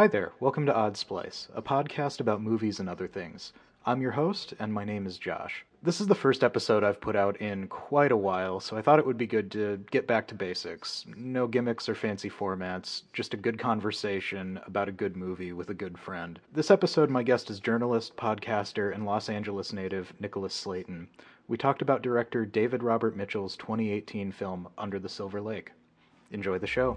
Hi there, welcome to Odd Splice, a podcast about movies and other things. I'm your host, and my name is Josh. This is the first episode I've put out in quite a while, so I thought it would be good to get back to basics. No gimmicks or fancy formats, just a good conversation about a good movie with a good friend. This episode, my guest is journalist, podcaster, and Los Angeles native Nicholas Slayton. We talked about director David Robert Mitchell's 2018 film Under the Silver Lake. Enjoy the show.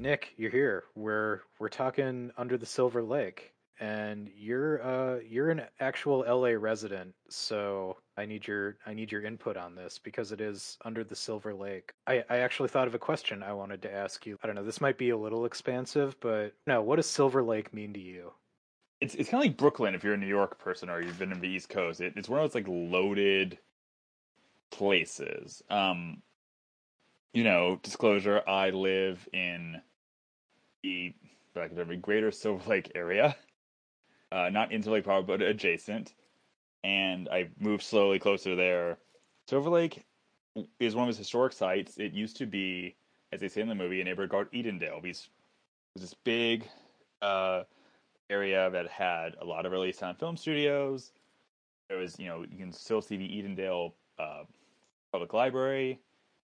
Nick, you're here. We're we're talking Under the Silver Lake, and you're uh you're an actual LA resident, so I need your I need your input on this because it is Under the Silver Lake. I I actually thought of a question I wanted to ask you. I don't know, this might be a little expansive, but no, what does Silver Lake mean to you? It's it's kind of like Brooklyn if you're a New York person or you've been in the East Coast. It, it's one of those like loaded places. Um, you know, disclosure: I live in the like the greater Silver Lake area, uh, not into Lake Powell, but adjacent. And I moved slowly closer there. Silver Lake is one of its historic sites. It used to be, as they say in the movie, a neighborhood called Edendale. Was this big uh, area that had a lot of early sound film studios. There was, you know, you can still see the Edendale uh, Public Library,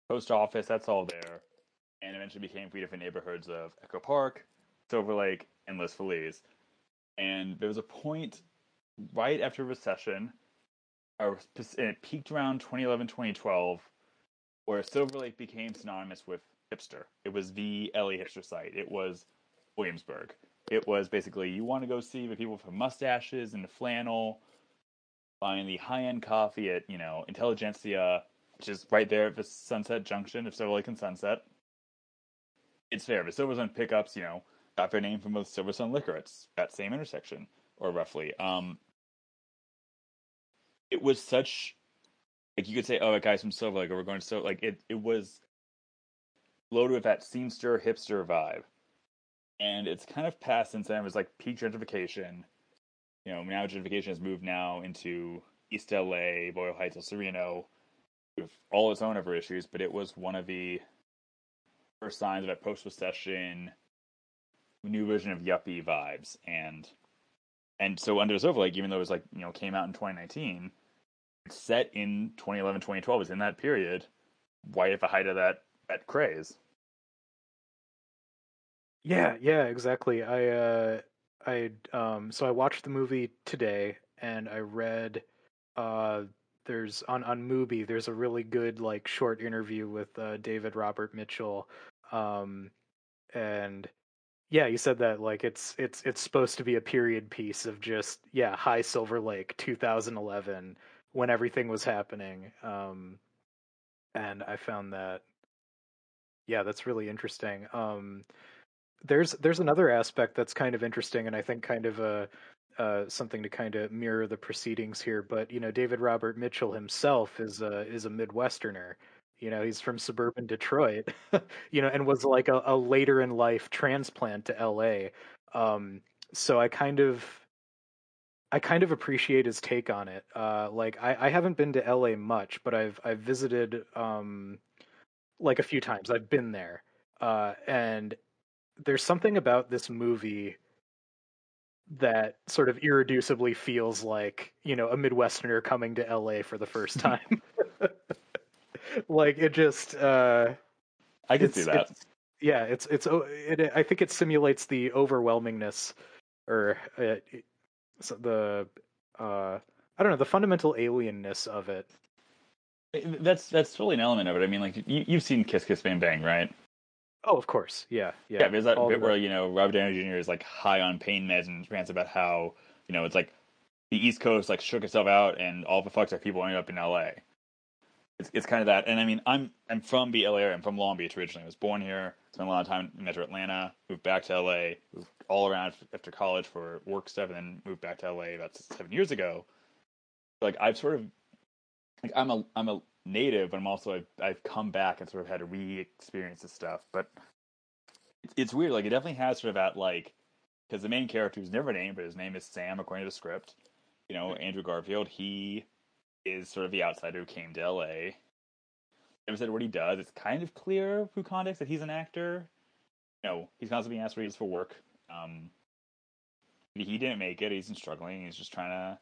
post office. That's all there and eventually became three different neighborhoods of Echo Park, Silver Lake, and Los Feliz. And there was a point right after recession, or it peaked around 2011, 2012, where Silver Lake became synonymous with hipster. It was the LA hipster site. It was Williamsburg. It was basically you want to go see the people with mustaches and the flannel, buying the high end coffee at you know Intelligentsia, which is right there at the Sunset Junction of Silver Lake and Sunset it's fair. But Silversun Pickups, you know, got their name from the Silver Sun liquor. It's that same intersection, or roughly. Um, it was such like you could say, oh, a guy's from Silver Lake, or we're going to Silver like it. It was loaded with that seamster hipster vibe, and it's kind of passed since then. It was like peak gentrification. You know, now gentrification has moved now into East LA, Boyle Heights, El Sereno, with all its own other issues. But it was one of the first signs of a post recession new version of yuppie vibes. And and so under the Lake, even though it was like you know came out in 2019 it's set in 2011 2012 was in that period right at the height of that that craze. Yeah yeah exactly. I uh i um so i watched the movie today and i read uh there's on on Mubi there's a really good like short interview with uh, David Robert Mitchell, um, and yeah, you said that like it's it's it's supposed to be a period piece of just yeah High Silver Lake 2011 when everything was happening, um, and I found that yeah that's really interesting. Um, there's there's another aspect that's kind of interesting and I think kind of a uh, something to kind of mirror the proceedings here. But you know, David Robert Mitchell himself is a is a Midwesterner. You know, he's from suburban Detroit. you know, and was like a, a, later in life transplant to L.A. Um, so I kind of I kind of appreciate his take on it. Uh, like I, I haven't been to LA much, but I've I've visited um, like a few times. I've been there, uh, and there's something about this movie that sort of irreducibly feels like you know a midwesterner coming to la for the first time. Like it just uh i can see that. it's, yeah it's it's it, i think it simulates the overwhelmingness or uh, the uh i don't know the fundamental alienness of it. That's that's totally an element of it. I mean like you, you've seen kiss kiss bang bang right Oh, of course. Yeah, yeah. Yeah, there's that All bit where you know Robert Downey Jr. is like high on pain meds and rants about how you know it's like the East Coast like shook itself out and all the fucked up people ended up in L.A. It's it's kind of that, and I mean I'm I'm from the LA area. I'm from Long Beach originally. I was born here, spent a lot of time in Metro Atlanta, moved back to LA, moved all around after college for work stuff, and then moved back to LA about seven years ago. Like I've sort of like I'm a I'm a native, but I'm also I've, I've come back and sort of had to re-experience this stuff. But it's, it's weird. Like it definitely has sort of that like because the main character who's never named, but his name is Sam according to the script. You know, Andrew Garfield. He is sort of the outsider who came to L.A. Never said what he does. It's kind of clear through context that he's an actor. You know, he's constantly being asked what he does for work. Um, he didn't make it. He's struggling. He's just trying to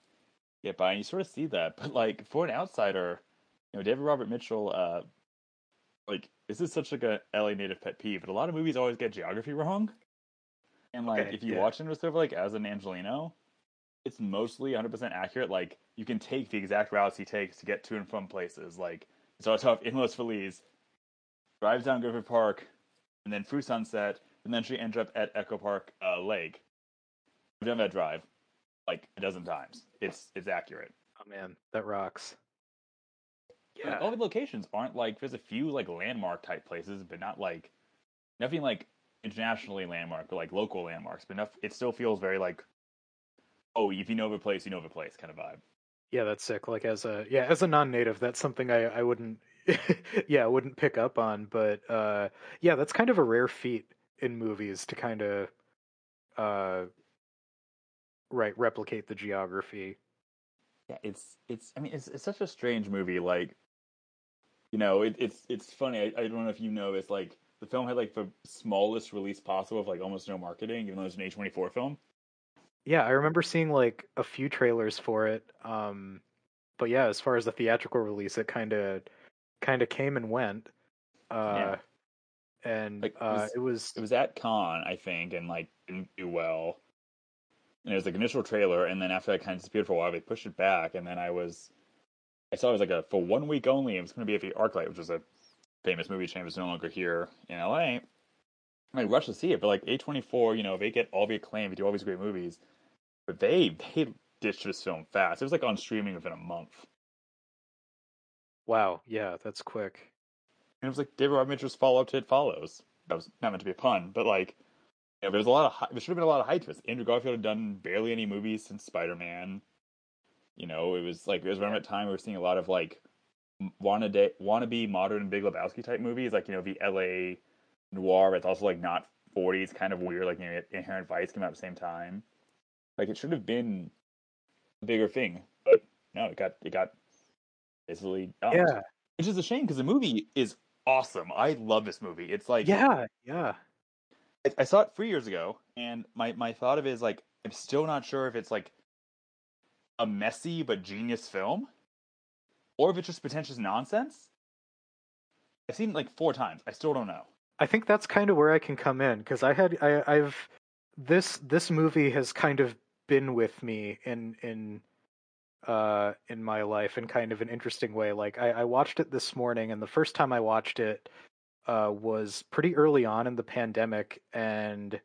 get by, and you sort of see that. But like for an outsider, you know, David Robert Mitchell, uh, like this is such like a LA native pet peeve. But a lot of movies always get geography wrong. And like Okay, if you yeah. watch of like as an Angelino, it's mostly 100% accurate. Like you can take the exact routes he takes to get to and from places. Like it starts off in Los Feliz, drives down Griffith Park, and then through Sunset, and then she ends up at Echo Park uh, Lake. I've done that drive like a dozen times. It's it's accurate. Oh man, that rocks. Like, Yeah. all the locations aren't like there's a few like landmark type places, but not like nothing like internationally landmark or like local landmarks. But enough, it still feels very like oh, if you know the place, you know the place kind of vibe. Yeah, that's sick. Like as a yeah, as a non-native, that's something I I wouldn't yeah, I wouldn't pick up on, but uh yeah, that's kind of a rare feat in movies to kind of uh right replicate the geography. Yeah, it's it's. I mean, it's it's such a strange movie. Like, you know, it, it's it's funny. I, I don't know if you know. It's like the film had like the smallest release possible of like almost no marketing, even though it's an A twenty four film. Yeah, I remember seeing like a few trailers for it. Um but yeah, as far as the theatrical release, it kind of kind of came and went. Uh and Like, it uh was- it was It was at Cannes, I think, and like didn't do well. And it was like an initial trailer, and then after that kind of disappeared for a while, they pushed it back, and then I was, I saw it was like a for one week only. It was going to be at the ArcLight, which was a famous movie chain, was no longer here in LA. I rushed to see it, but like A twenty four, you know, they get all the acclaim, they do all these great movies, but they they ditched this film fast. It was like on streaming within a month, wow, yeah, that's quick. and it was like David Robert follow up to It Follows. That was not meant to be a pun, but like. You know, there was a lot of hy- there should have been a lot of hype to this. Andrew Garfield had done barely any movies since Spider Man. You know, it was like it was around that time we were seeing a lot of like m- wannabe wannabe modern Big Lebowski type movies, like you know the L.A. noir. But it's also like not 40s, kind of weird. Like you know, Inherent Vice came out at the same time. Like it should have been a bigger thing, but no, it got it got basically dumped. Yeah. which is a shame because the movie is awesome. I love this movie. It's like Yeah, yeah. I, saw it three years ago, and my my thought of it is like I'm still not sure if it's like a messy but genius film, or if it's just pretentious nonsense. I've seen it like four times. I still don't know. I think that's kind of where I can come in because I had I, I've this this movie has kind of been with me in in uh in my life in kind of an interesting way. Like I, I watched it this morning, and the first time I watched it uh, was pretty early on in the pandemic, and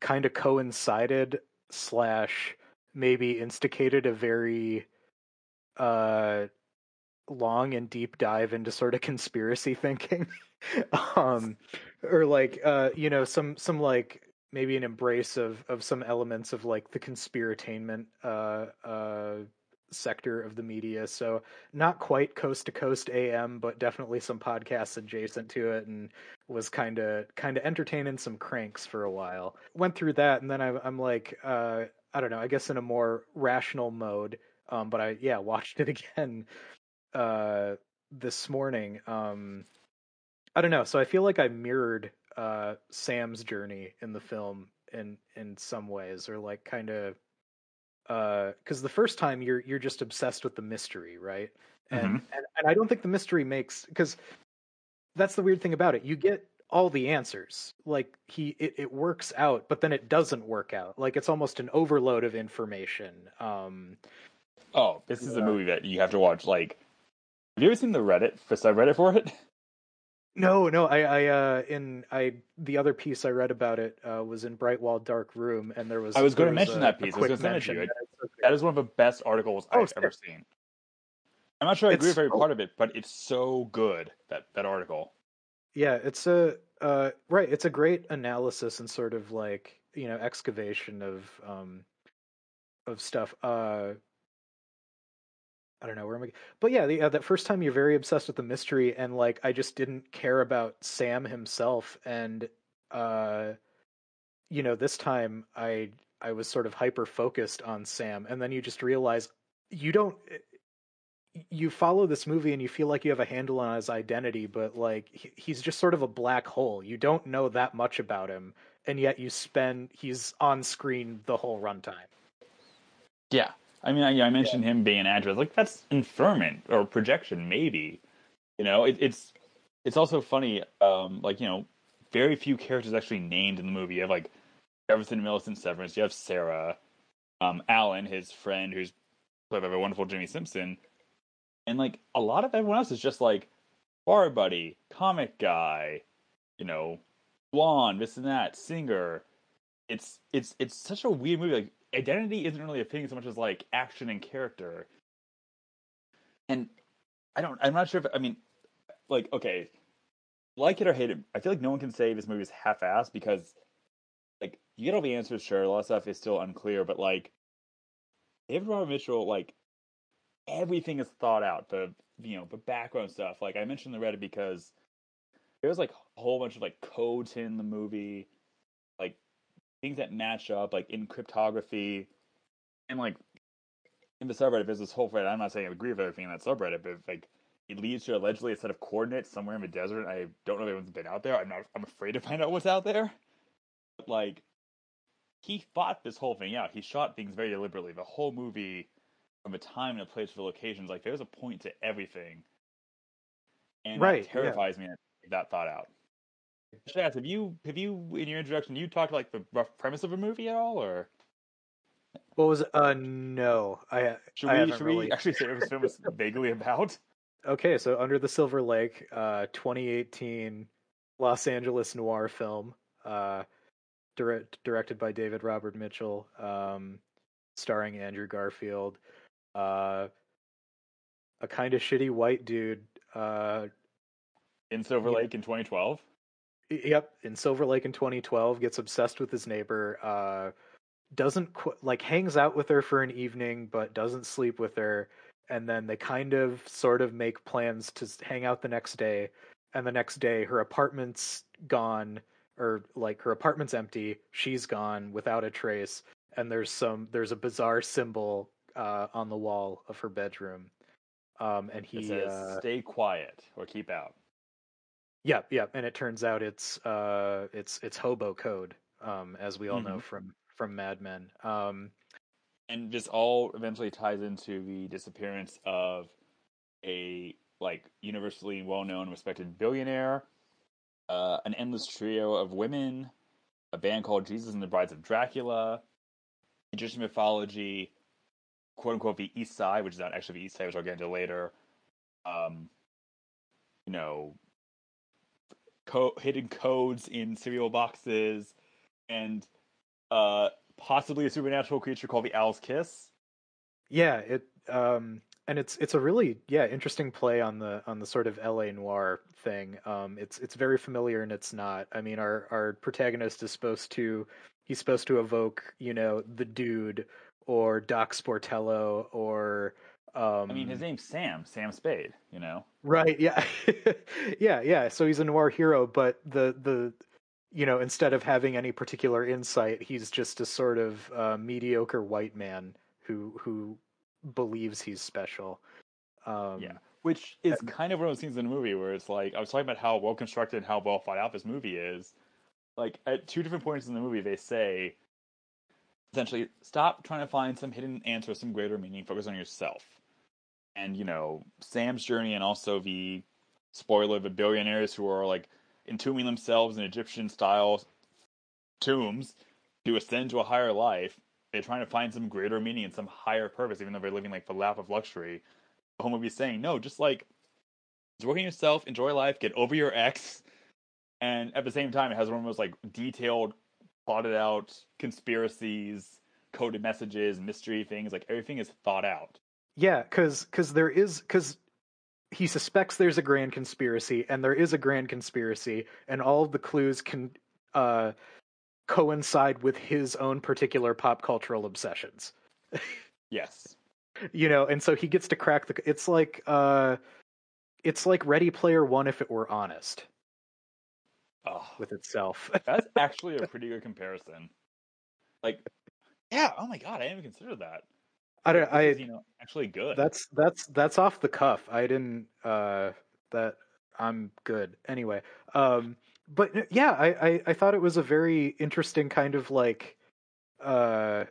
kind of coincided slash maybe instigated a very uh long and deep dive into sort of conspiracy thinking. Um or like uh you know some some like maybe an embrace of of some elements of like the conspiratainment uh uh sector of the media. So not quite coast to coast am but definitely some podcasts adjacent to it and was kind of kind of entertaining some cranks for a while. Went through that and then I, i'm like uh i don't know i guess in a more rational mode um but i yeah watched it again uh this morning um i don't know. So i feel like i mirrored uh sam's journey in the film in in some ways or like kind of uh because the first time you're you're just obsessed with the mystery right and and, and i don't think the mystery makes because that's the weird thing about it you get all the answers like he it, it works out but then it doesn't work out like it's almost an overload of information um Oh, this is a movie that you have to watch. Like, have you ever seen the Reddit the subreddit for it? No, no, I, I, uh, in I, the other piece I read about it uh, was in Bright Wall Dark Room, and there was. I was gonna mention a- that piece. I was gonna send it to you. so That is one of the best articles Oh, I've ever seen. I'm not sure I agree It's with every part of it, but it's so good that that article. Yeah, it's a uh, right. It's a great analysis and sort of like you know excavation of um of stuff. Uh, I don't know where am I, but yeah, the, uh, that first time you're very obsessed with the mystery, and like I just didn't care about Sam himself, and uh, you know, this time I I was sort of hyper focused on Sam, and then you just realize you don't. You follow this movie and you feel like you have a handle on his identity, but like he's just sort of a black hole. You don't know that much about him, and yet you spend he's on screen the whole runtime. Yeah, I mean, I, I mentioned yeah. him being an actor. Like that's inferment or projection, maybe. You know, it, it's it's also funny. Um, like you know, very few characters actually named in the movie. You have like Jefferson Millicent Sevence. You have Sarah, um, Alan, his friend, who's played by the wonderful Jimmi Simpson, and like a lot of everyone else is just like bar buddy, comic guy, you know, blonde, this and that, singer. It's it's it's such a weird movie. Like identity isn't really a thing so much as like action and character. And I don't. I'm not sure if I mean, like, okay, like it or hate it. I feel like no one can say this movie is half-assed because, like, you get all the answers. Sure, a lot of stuff is still unclear, but like, David Robert Mitchell, like, everything is thought out. The you know the background stuff. Like I mentioned the Reddit because there's like a whole bunch of like codes in the movie, things that match up, like in cryptography, and like in the subreddit. There's this whole thread. I'm not saying I agree with everything in that subreddit, but like it leads to allegedly a set of coordinates somewhere in the desert. I don't know if anyone's been out there. I'm not. I'm afraid to find out what's out there. But like, he fought this whole thing out. He shot things very deliberately. The whole movie, from a time and a place for the locations, like there's a point to everything, and right, terrifies yeah. me. That thought out. Should I ask, have you have you in your introduction you talked like the rough premise of a movie at all, or what was it? Uh, no, I should I we should really... we actually say what this film was vaguely about? Okay, so Under the Silver Lake, uh, 2018 Los Angeles noir film, uh, direct, directed by David Robert Mitchell, um, starring Andrew Garfield. Uh, a kind of shitty white dude. Uh, in Silver Lake in 2012? Yep, in Silver Lake in 2012, gets obsessed with his neighbor. Uh, doesn't qu- like hangs out with her for an evening, but doesn't sleep with her and then they kind of sort of make plans to hang out the next day and the next day her apartment's gone or like her apartment's empty she's gone without a trace and there's some there's a bizarre symbol uh, on the wall of her bedroom um, and he it says, uh, stay quiet or keep out yeah yeah and it turns out it's uh it's it's hobo code um, as we all mm-hmm. know from from mad men um, and this all eventually ties into the disappearance of a like universally well-known respected billionaire uh, an endless trio of women a band called jesus and the brides of dracula egyptian mythology quote unquote the east side which is not actually the east side which i'll get into later um, you know co- hidden codes in cereal boxes and uh, possibly a supernatural creature called the Owl's Kiss. Yeah, it um and it's it's a really yeah interesting play on the on the sort of LA noir thing. Um it's it's very familiar and it's not. I mean our our protagonist is supposed to he's supposed to evoke, you know, the dude or Doc Sportello or um, I mean, his name's Sam, Sam Spade. You know, right? Yeah, yeah, yeah. So he's a noir hero, but the the you know, instead of having any particular insight, he's just a sort of uh, mediocre white man who who believes he's special. Um, yeah, which is and, kind of one of those scenes in the movie where it's like I was talking about how well constructed and how well thought out this movie is. Like at two different points in the movie, they say essentially stop trying to find some hidden answer, some greater meaning. Focus on yourself. And you know Sam's journey, and also the spoiler of the billionaires who are like entombing themselves in Egyptian style tombs to ascend to a higher life. They're trying to find some greater meaning and some higher purpose, even though they're living like the lap of luxury. The whole movie is saying, no, just like enjoy yourself, enjoy life, get over your ex, and at the same time, it has one of the most like detailed, plotted out conspiracies, coded messages, mystery things. Like everything is thought out. Yeah, because because there is because he suspects there's a grand conspiracy, and there is a grand conspiracy, and all of the clues can uh, coincide with his own particular pop cultural obsessions. yes, you know, and so he gets to crack the. It's like uh, it's like Ready Player One if it were honest. Oh, with itself. that's actually a pretty good comparison. Like, yeah. Oh my god, I didn't even consider that. I don't. I you know actually good. that's that's that's off the cuff. I didn't. Uh, that I'm good anyway. Um, but uh, yeah, I, I I thought it was a very interesting kind of like, uh,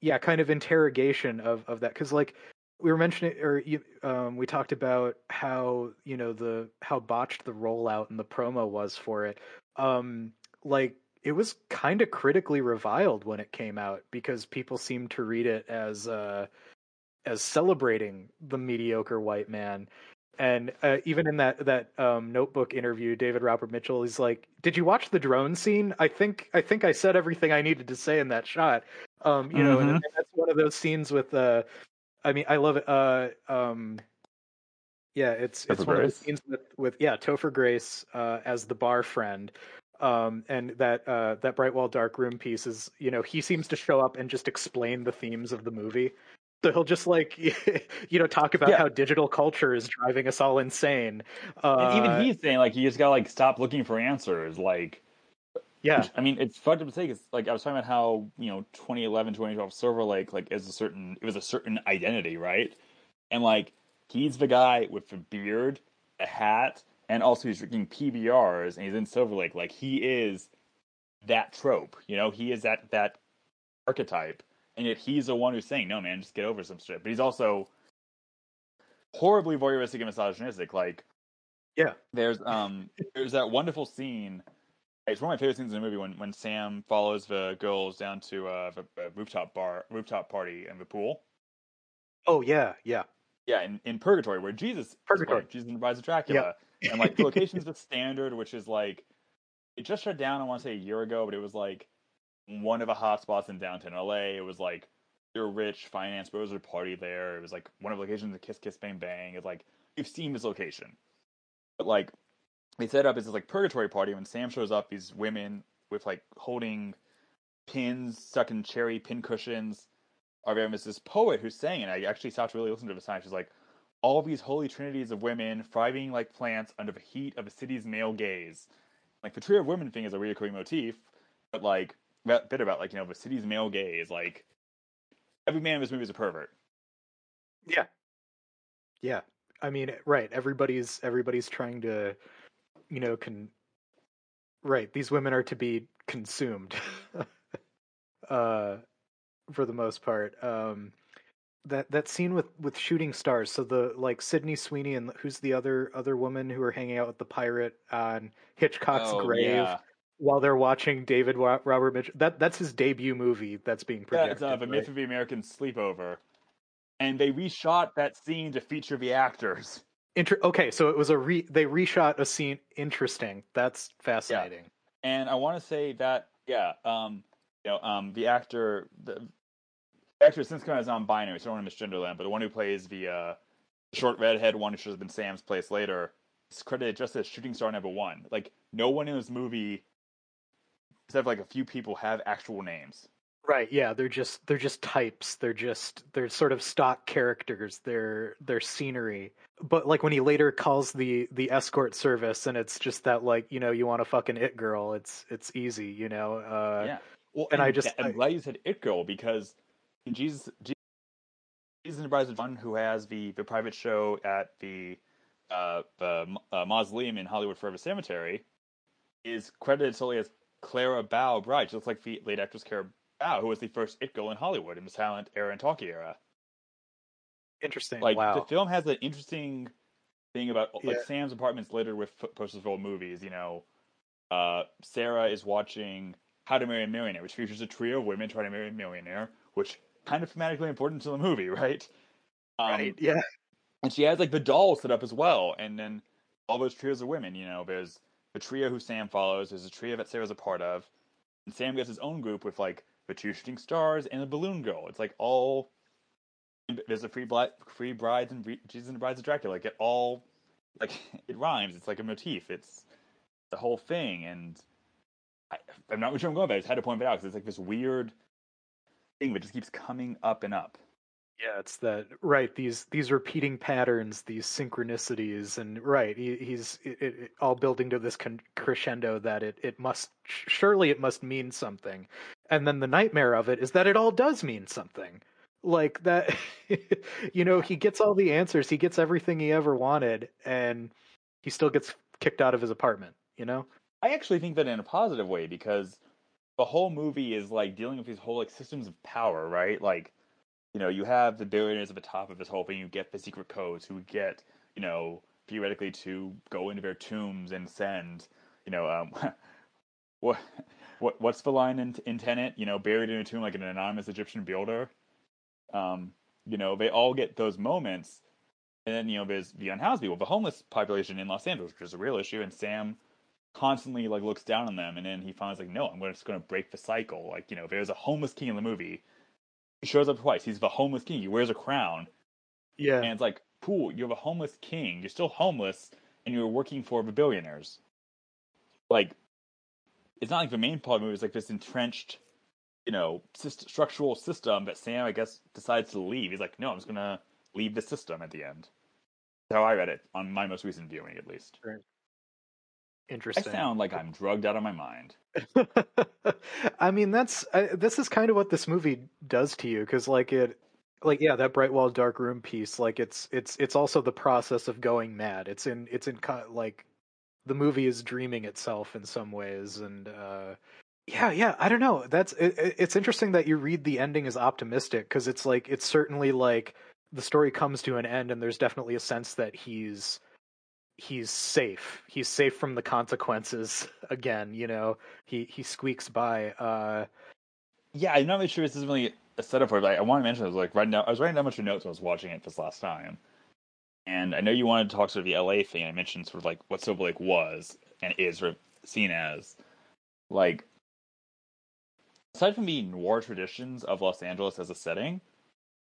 yeah, kind of interrogation of of that because like we were mentioning or you, um, we talked about how you know the how botched the rollout and the promo was for it. Um, like it was kind of critically reviled when it came out because people seemed to read it as uh, as celebrating the mediocre white man. And uh, even in that that um, notebook interview, David Robert Mitchell is like, "Did you watch the drone scene? I think I think I said everything I needed to say in that shot." Um, you know, and, Mhm. and that's one of those scenes with uh, I mean, I love it. Uh, um, yeah, it's it's Topher one of those scenes with, with yeah, Topher Grace uh, as the bar friend, um, and that uh, that bright wall dark room piece is you know he seems to show up and just explain the themes of the movie. So he'll just like you know talk about Yeah. how digital culture is driving us all insane. Uh, and even he's saying like you just gotta like stop looking for answers. Like, yeah, I mean, it's fucked up to say. 'cause, like I was talking about how you know 2011, 2012 Silver Lake like is a certain it was a certain identity, right? And like he's the guy with the beard, a hat, and also he's drinking PBRs, and he's in Silver Lake. Like he is that trope, you know. He is that that archetype, and yet he's the one who's saying, "No, man, just get over some shit." But he's also horribly voyeuristic and misogynistic. Like, Yeah. there's um, there's that wonderful scene. It's one of my favorite scenes in the movie when, when Sam follows the girls down to uh, the the rooftop bar, rooftop party in the pool. oh yeah, yeah, Yeah, in, in Purgatory, where Jesus, Purgatory. Jesus and the Rise of Dracula, and like the location's the standard, which is like it just shut down. I want to say a year ago, but it was like one of the hot spots in downtown LA. It was like your rich finance bros party there. It was like one of the locations of Kiss Kiss Bang Bang. It's like you've seen this location, but like they set up as this like purgatory party. When Sam shows up, these women with like holding pins stuck in cherry pin cushions are there this poet who's saying, and I actually stopped to really listen to the time. She's like, all these holy trinities of women thriving like plants under the heat of a city's male gaze. Like the tree of women thing is a recurring motif, but like that bit about like you know the city's male gaze, like every man in this movie is a pervert. yeah, yeah. I mean, right? Everybody's everybody's trying to, you know, can. Right, these women are to be consumed. uh, for the most part. Um, that that scene with with shooting stars. So the like Sydney Sweeney and who's the other other woman who are hanging out with the pirate on Hitchcock's Oh, grave yeah. while they're watching David Robert Mitchell. That that's his debut movie that's being Yeah, projected. it's uh, the myth of the American sleepover, and they reshot that scene to feature the actors. Inter- okay, so it was a re they reshot a scene. Interesting. That's fascinating. And I want to say that yeah, um, you know, um, the actor, the, actor since come out is non-binary, so I don't want to misgender them, but the one who plays the uh, short redhead one who should have been Sam's place later is credited just as shooting star number one. Like no one in this movie, except for like a few people, have actual names. Right. Yeah. They're just they're just types. They're just they're sort of stock characters. They're they're scenery. But like when he later calls the the escort service and it's just that like you know you want a fucking it girl. It's it's easy. You know. Uh, yeah. Well, and I just- I'm glad you said it girl because Jesus, Jesus and the Bride of one who has the the private show at the uh, the uh, mausoleum in Hollywood Forever Cemetery is credited solely as Clara Bow Bride. She looks like the late actress Clara Bow, who was the first it girl in Hollywood in the silent era and talkie era. Interesting. Like wow. the film has an interesting thing about like Yeah. Sam's apartment's littered with posters of old movies. You know, uh, Sarah is watching How to Marry a Millionaire, which features a trio of women trying to marry a millionaire, which kind of thematically important to the movie, right? Um, right. Yeah. and she has like the doll set up as well, and then all those trios of women. You know, there's the trio who Sam follows. There's a trio that Sarah's a part of, and Sam gets his own group with like the two shooting stars and the balloon girl. It's like all there's a free bli- free brides and Jesus and the Brides of Dracula. Like it all like it rhymes. It's like a motif. It's the whole thing, and I, I'm not sure I'm going, but I just had to point it out because it's like this weird thing that just keeps coming up and up. Yeah, it's that right. These these repeating patterns, these synchronicities, and right, he, he's it, it, all building to this con- crescendo that it it must surely it must mean something, and then the nightmare of it is that it all does mean something. Like that, you know, he gets all the answers, he gets everything he ever wanted, and he still gets kicked out of his apartment. You know, I actually think that in a positive way because the whole movie is like dealing with these whole like systems of power, right? Like you know, you have the billionaires at the top of this whole thing. You get the secret codes who get, you know, theoretically to go into their tombs and send, you know, um, what, what, what's the line in, in Tenet? You know, buried in a tomb like an anonymous Egyptian builder. Um, you know, they all get those moments. And then, you know, there's the unhoused people, the homeless population in Los Angeles, which is a real issue. And Sam constantly like looks down on them. And then he finds like, no, I'm just going to break the cycle. Like, you know, there's a homeless king in the movie he shows up twice. He's the homeless king. He wears a crown. Yeah. And it's like, cool, you're the homeless king. You're still homeless, and you're working for the billionaires. Like, it's not like the main part of the movie is like this entrenched, you know, syst- structural system that Sam, I guess, decides to leave. He's like, no, I'm just going to leave the system at the end. That's how I read it on my most recent viewing, at least. Right. Interesting. I sound like I'm drugged out of my mind. I mean, that's uh, this is kind of what this movie does to you because, like it, like yeah, that bright wall dark room piece, like it's it's it's also the process of going mad. It's in it's in like the movie is dreaming itself in some ways, and uh, yeah, yeah, I don't know. That's it, it's interesting that you read the ending as optimistic because it's like it's certainly like the story comes to an end, and there's definitely a sense that he's he's safe. He's safe from the consequences again, you know. He he squeaks by. Uh yeah, I'm not really sure if this is really a setup for it, but I, want to mention I was like right now I was writing down a bunch of notes when I was watching it this last time. And I know you wanted to talk sort of the LA thing. I mentioned sort of like what Silver Lake was and is sort of seen as. Like aside from the noir traditions of Los Angeles as a setting,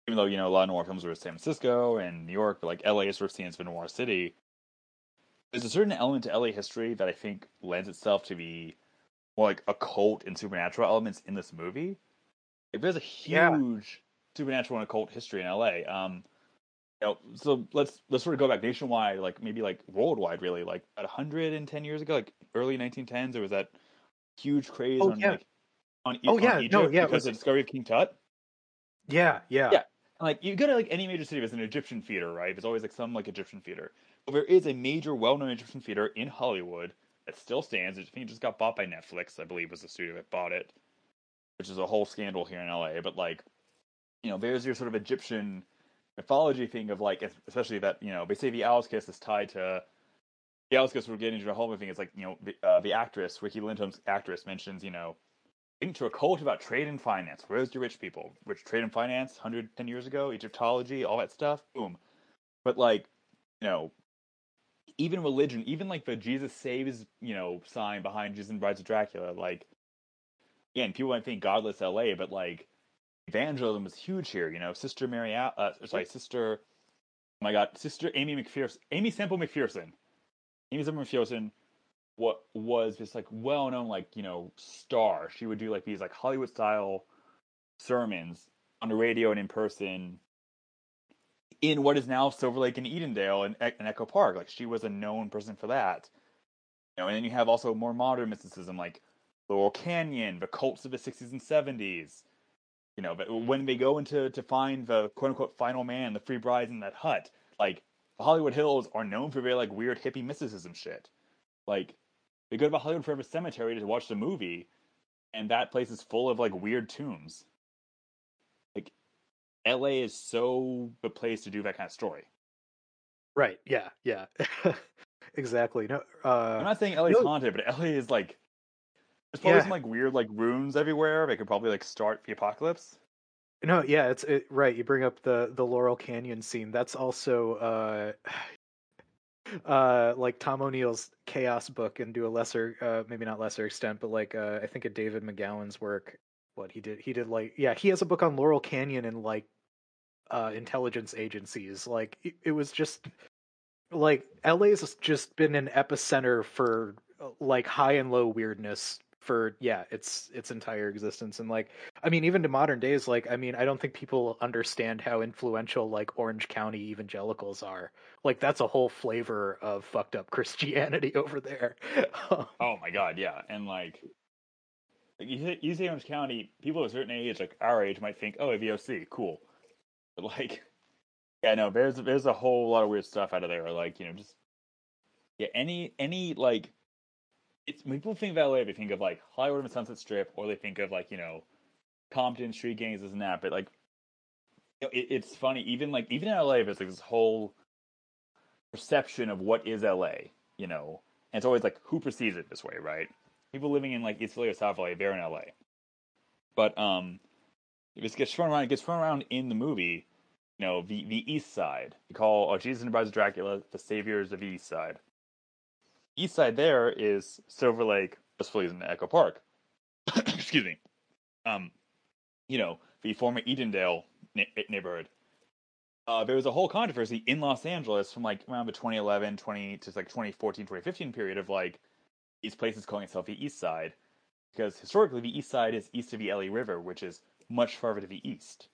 even though, you know, a lot of noir films were in San Francisco and New York, but like LA is sort of seen as a noir city there's a certain element to LA history that I think lends itself to be more like occult and supernatural elements in this movie. If there's a huge yeah. supernatural and occult history in LA, um, you know, so let's let's sort of go back nationwide, like maybe like worldwide, really, like at 110 years ago, like early 1910s, there was that huge craze oh, on yeah. like on, oh, on yeah, Egypt no, yeah, because was... of the discovery of King Tut. Yeah, yeah, yeah. Like you go to like any major city, there's an Egyptian theater, right? There's always like some like Egyptian theater. But there is a major, well-known Egyptian theater in Hollywood that still stands. I think it just got bought by Netflix. I believe was the studio that bought it, which is a whole scandal here in LA. But like, you know, there's your sort of Egyptian mythology thing of like, especially that you know they say the Owl's Kiss is tied to the Owl's Kiss. We're getting into the whole thing. It's like you know the, uh, the actress Riki Lindhome's actress mentions you know linked to a cult about trade and finance. Where's your rich people? Which trade and finance, 110 years ago, Egyptology, all that stuff. Boom. But like, you know, even religion, even like the Jesus saves, you know, sign behind Jesus and Brides of Dracula, like again, people might think godless LA, but like evangelism was huge here. You know, Sister Mary, uh, sorry, Sister, oh my God, Sister Aimee McPherson, Aimee Semple McPherson, Aimee Semple McPherson, what was this like well known like you know star. She would do like these like Hollywood style sermons on the radio and in person in what is now Silver Lake and Edendale and, and Echo Park. Like she was a known person for that. You know, and then you have also more modern mysticism like Laurel Canyon, the cults of the 60s and 70s. You know, but when they go into to find the quote unquote final man, the free brides in that hut, like the Hollywood Hills are known for very like weird hippie mysticism shit. Like they go to the Hollywood Forever Cemetery to watch the movie, and that place is full of like weird tombs. Like LA is so the place to do that kind of story. Right. Yeah. Yeah. exactly. No. Uh, I'm not saying LA is no, haunted, but LA is like there's probably yeah. some like weird like runes everywhere. They could probably like start the apocalypse. No, yeah, it's it, right. You bring up the the Laurel Canyon scene. That's also uh, uh, like Tom O'Neill's Chaos book, and do a lesser, uh, maybe not lesser extent, but like uh, I think a David McGowan's work what he did. He did like yeah, he has a book on Laurel Canyon and like uh, intelligence agencies. Like it, it was just like LA's just been an epicenter for like high and low weirdness for yeah its its entire existence and like i mean even to modern days like i mean i don't think people understand how influential like orange county evangelicals are. Like that's a whole flavor of fucked up christianity over there. Oh my god yeah and like you say, you say orange county people of a certain age like our age might think oh avoc cool. But like yeah no there's there's a whole lot of weird stuff out of there like you know just yeah any any like it's when people think of LA, they think of like Hollywood and Sunset Strip, or they think of like you know Compton street gangs, and that. But like, you know, it, it's funny. Even like even in LA, there's like this whole perception of what is LA, you know, and it's always like who perceives it this way, right? People living in like East LA or South LA, they're in LA. But um, if it gets thrown around, it gets thrown around in the movie. You know, the the East Side. You call oh, Jesus and the Brides of Dracula the saviors of the East Side east side there is Silver Lake, Los Feliz, and Echo Park. Excuse me. Um, you know, the former Edendale na- neighborhood. Uh, there was a whole controversy in Los Angeles from like around the 2011, 20 to like 2014, 2015 period of like these places calling itself the East Side because historically the East Side is east of the LA River, which is much farther to the east.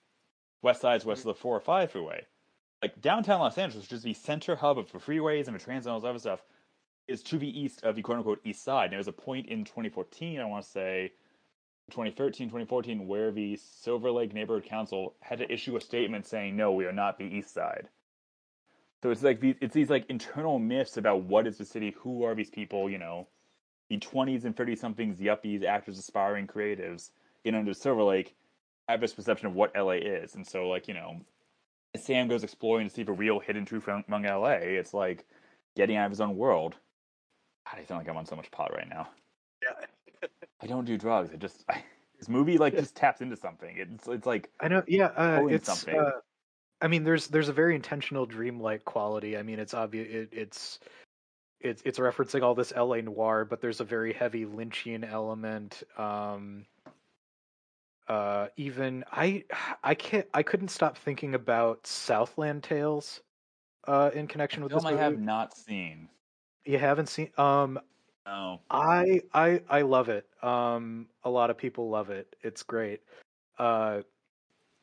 West Side is west of the 405 freeway. Like downtown Los Angeles, which is the center hub of the freeways and the transit and all this other stuff, is to the east of the quote unquote east side. There was a point in 2014, I want to say 2013, 2014, where the Silver Lake Neighborhood Council had to issue a statement saying, no, we are not the east side. So it's like these, it's these like internal myths about what is the city, who are these people, you know, the 20s and 30 somethings, yuppies, actors, aspiring creatives, in under Silver Lake have this perception of what LA is. And so, like, you know, Sam goes exploring to see the real hidden truth among LA, it's like getting out of his own world. God, I feel like I'm on so much pot right now. Yeah. I don't do drugs. I just I, this movie like just taps into something. It's it's like I know. Yeah, uh, it's something. Uh, I mean, there's there's a very intentional dreamlike quality. I mean, it's obvious. It, it's it's it's referencing all this LA noir, but there's a very heavy Lynchian element. Um, uh, even I I can't I couldn't stop thinking about Southland Tales uh, in connection with this movie. I have not seen. You haven't seen um Oh. I I I love it. Um a lot of people love it. It's great. Uh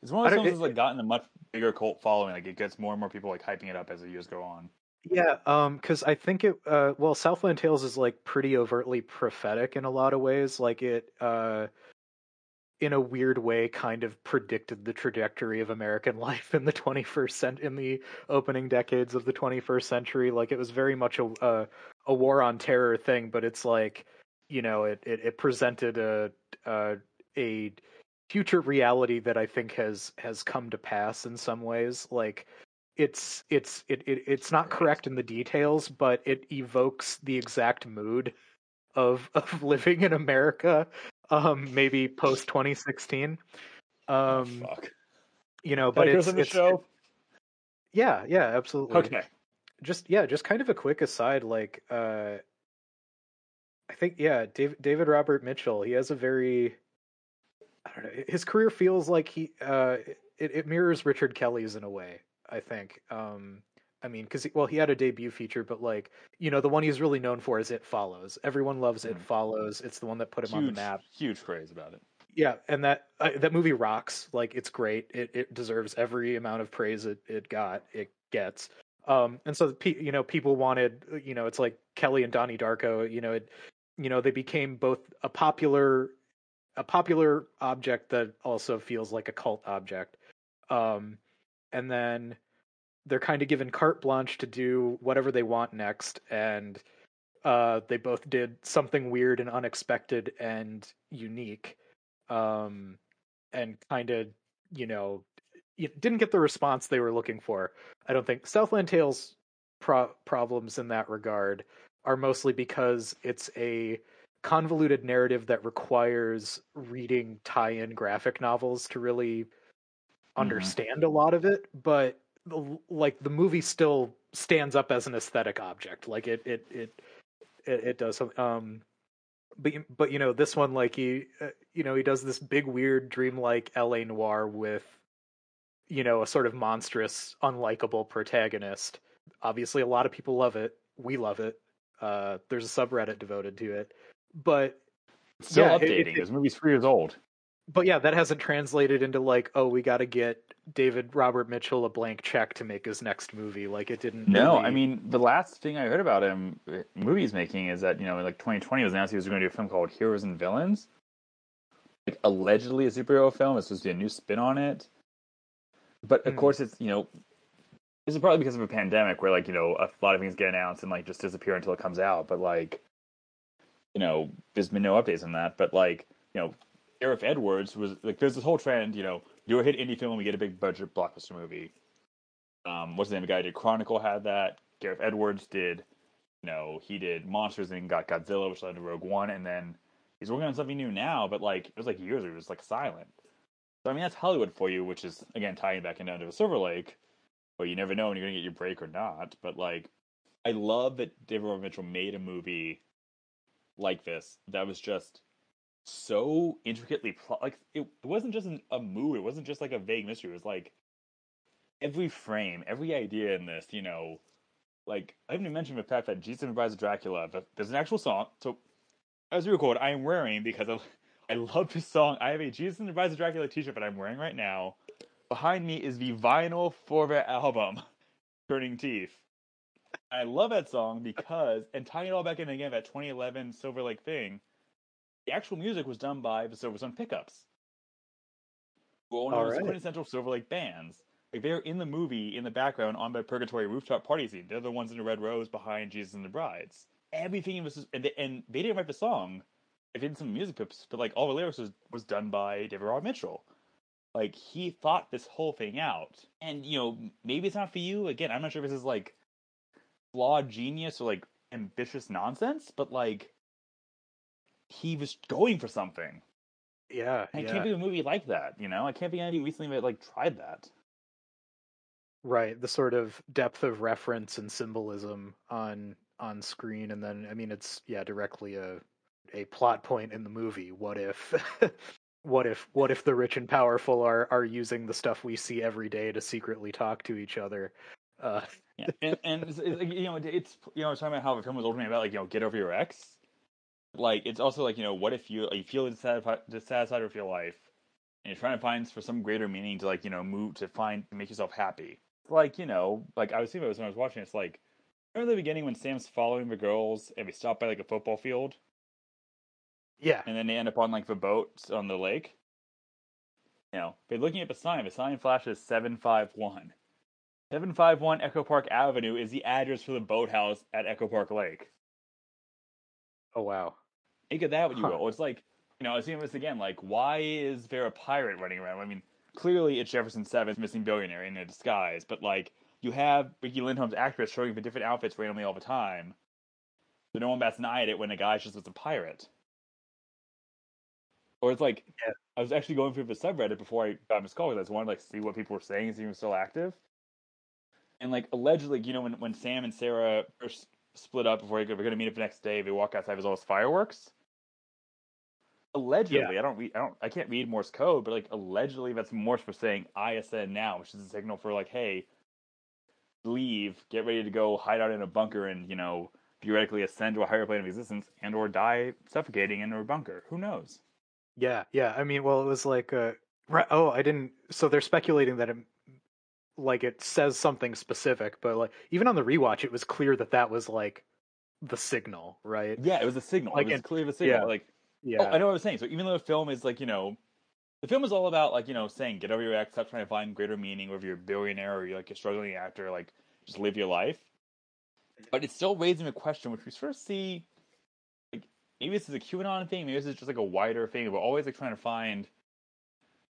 It's one of those films that's like gotten a much bigger cult following. Like it gets more and more people like hyping it up as the years go on. Yeah, um, because I think it. Uh, well, Southland Tales is like pretty overtly prophetic in a lot of ways. Like it, uh, in a weird way, kind of predicted the trajectory of American life in the 21st cent in the opening decades of the 21st century. Like it was very much a a, a war on terror thing, but it's like you know it it, it presented a, a a future reality that I think has has come to pass in some ways. Like it's it's it, it it's not correct in the details, but it evokes the exact mood of of living in America um, maybe post 2016. Um, oh, fuck. You know, but it's, the it's show. yeah, yeah, absolutely. Okay. Just yeah, just kind of a quick aside. Like, uh, I think yeah, David David Robert Mitchell. He has a very I don't know. His career feels like he uh, it, it mirrors Richard Kelly's in a way. I think. Um, I mean, because well, he had a debut feature, but like you know, the one he's really known for is It Follows. Everyone loves It mm. Follows. It's the one that put him huge, on the map. Huge praise about it. Yeah, and that uh, that movie rocks. Like it's great. It it deserves every amount of praise it it got. It gets. Um, and so you know, people wanted you know, it's like Kelly and Donnie Darko. You know, it you know they became both a popular a popular object that also feels like a cult object. Um, and then they're kind of given carte blanche to do whatever they want next and uh, they both did something weird and unexpected and unique um, and kind of you know didn't get the response they were looking for i don't think southland tales pro- problems in that regard are mostly because it's a convoluted narrative that requires reading tie-in graphic novels to really mm-hmm. understand mm-hmm. a lot of it but like the movie still stands up as an aesthetic object. Like it it it it, it does. Um, but but you know this one like he uh, you know he does this big weird dreamlike L.A. noir with you know a sort of monstrous unlikable protagonist. Obviously, a lot of people love it. We love it. Uh, there's a subreddit devoted to it, but Still Yeah, it- updating. it- this movie's three years old. But yeah, that hasn't translated into like, oh, we got to get David Robert Mitchell a blank check to make his next movie. Like it didn't. No, really- I mean the last thing I heard about him uh, movies making is that you know in like 2020 was announced he was going to do a film called Heroes and Villains, like allegedly a superhero film. It's supposed to be a new spin on it, but of Hmm. course it's you know this is probably because of a pandemic where like you know a lot of things get announced and like just disappear until it comes out. But like you know there's been no updates on that. But like you know Gareth Edwards was like there's this whole trend you know do a hit indie film and we get a big budget blockbuster movie um, what's the name of the guy did Chronicle had that. Gareth Edwards did, you know, he did Monsters and got Godzilla, which led to Rogue One, and then he's working on something new now. But like it was like years, ago, it was like silent. So I mean, that's Hollywood for you, which is again tying back into the Silver Lake, where you never know when you're gonna get your break or not. But like, I love that David Robert Mitchell made a movie like this that was just so intricately plot. Like it, wasn't just an, a mood. It wasn't just like a vague mystery. It was like every frame, every idea in this, you know, like I haven't even mentioned the fact that Jesus Brides Dracula, but there's an actual song. So as we record, I am wearing because I, I love this song. I have a Jesus the Dracula t-shirt that I'm wearing right now. Behind me is the vinyl for the album, Turning Teeth. I love that song because, and tying it all back in again, that 2011 Silver Lake thing, the actual music was done by the Silversun Pickups, who own those right. quintessential Silver Lake bands. Like they're in the movie in the background on the Purgatory rooftop party scene. They're the ones in the red rose behind Jesus and the Brides. Everything was, just, and they, and they didn't write the song. They did some music clips, but like all the lyrics was was done by David Robert Mitchell. Like he thought this whole thing out, and you know maybe it's not for you. Again, I'm not sure if this is like flawed genius or like ambitious nonsense, but like he was going for something. yeah, I yeah. can't be a movie like that, you know. I can't be any recently that like tried that. right the sort of depth of reference and symbolism on on screen and then i mean it's yeah directly a a plot point in the movie what if what if what if the rich and powerful are are using the stuff we see every day to secretly talk to each other uh Yeah, and, and it's, it's, you know, it's you know, I was talking about how the film was ultimately about like you know, get over your ex. Like it's also like you know, what if you you feel dissatisfied, dissatisfied with your life, and you're trying to find for some greater meaning to like you know move to find make yourself happy. Like you know, like I was thinking about this when I was watching. It's like remember in the beginning when Sam's following the girls and we stop by like a football field, yeah and then they end up on like the boat on the lake. You know, they're looking at the sign. The sign flashes seven five one. 751 Echo Park Avenue is the address for the boathouse at Echo Park Lake. oh wow Think of that what you Huh. will. It's like, you know, I was seeing this again, like, why is there a pirate running around? I mean, clearly it's Jefferson Sevence missing billionaire in a disguise, but like, you have Riki Lindhome's actress showing up in different outfits randomly all the time. So no one bats an eye at it when a guy's just with a pirate. Or it's like, Yeah. I was actually going through the subreddit before I got this call because I just wanted to like see what people were saying, see if it was still active. And like allegedly, you know, when when Sam and Sarah first split up before they were going to meet up the next day, they walk outside. There's all those fireworks. Allegedly, I don't read. I don't. I can't read Morse code, but like allegedly, that's Morse for saying ISN now, which is a signal for like, hey, leave, get ready to go hide out in a bunker, and you know, theoretically ascend to a higher plane of existence, and or die suffocating in a bunker. Who knows? Yeah, yeah. I mean, well, it was like, uh, right, oh, I didn't. So they're speculating that it, like, it says something specific, but like, even on the rewatch, it was clear that that was like the signal, right? Yeah, it was a signal. Like it was in- clear the signal. yeah. Like Oh, yeah, Oh, I know what I was saying. So even though the film is like, you know, the film is all about like, you know, saying get over your ex, stop trying to find greater meaning, whether you're a billionaire or you're like a struggling actor, like just live your life. Mm-hmm. But it's still raising a question which we sort of see like maybe this is a QAnon thing, maybe this is just like a wider thing. We're always like trying to find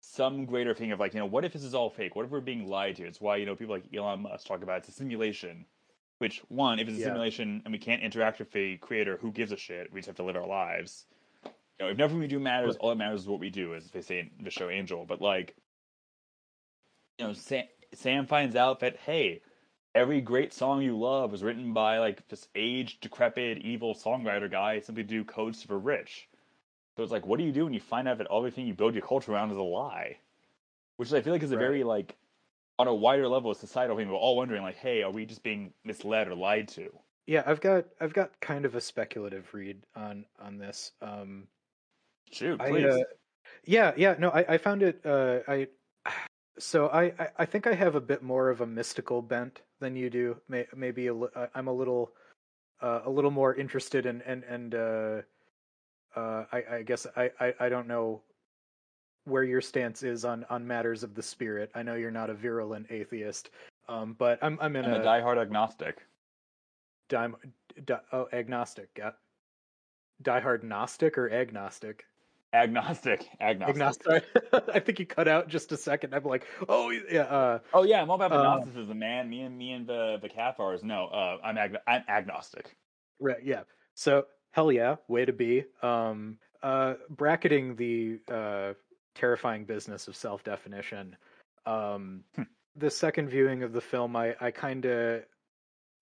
some greater thing of like, you know, what if this is all fake? What if we're being lied to? It's why, you know, people like Elon Musk talk about it's a simulation. Which one, if it's a Yeah. simulation and we can't interact with the creator, who gives a shit? We just have to live our lives. You know, if nothing we do matters, all that matters is what we do, as they say in the show Angel. But like, you know, Sam, Sam finds out that hey, every great song you love was written by like this aged, decrepit, evil songwriter guy simply to do codes for the rich. So it's like, what do you do when you find out that everything you build your culture around is a lie? Which I feel like is a Right. very like on a wider level a societal thing. We're all wondering like, hey, are we just being misled or lied to? yeah. I've got I've got kind of a speculative read on on this. Um, Shoot, I, uh, yeah, yeah. No, I, I found it. Uh, I so I, I, I think I have a bit more of a mystical bent than you do. May, maybe a, li- I- I'm a little uh, a little more interested in and and uh, uh, I, I guess I, I, I don't know where your stance is on on matters of the spirit. I know you're not a virulent atheist, um, but I'm I'm in I'm a a diehard agnostic. dim, di, oh agnostic. Yeah. Diehard Gnostic or agnostic? Agnostic. Agnostic. Agnostic. I think you cut out just a second. I'm like, oh yeah. Uh, Oh yeah, I'm all about Uh, agnosticism, man. Me and me and the the Cathars. No, uh, I'm ag- I'm agnostic. right. Yeah. So hell yeah, way to be. Um, uh, bracketing the uh, terrifying business of self definition. Um, Hmm. the second viewing of the film, I I kind of,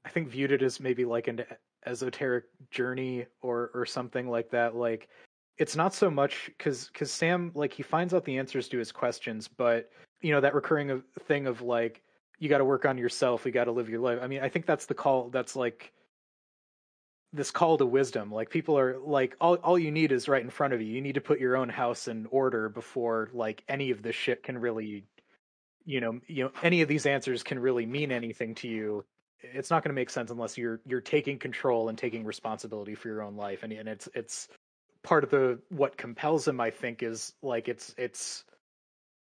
I think viewed it as maybe like an esoteric journey or or something like that. Like it's not so much because because Sam like he finds out the answers to his questions, but you know that recurring thing of like you got to work on yourself, you got to live your life. I mean, I think that's the call. That's like this call to wisdom. Like people are like all all you need is right in front of you. You need to put your own house in order before like any of this shit can really you know, you know any of these answers can really mean anything to you. It's not going to make sense unless you're you're taking control and taking responsibility for your own life and and it's it's part of the what compels him I think is like it's it's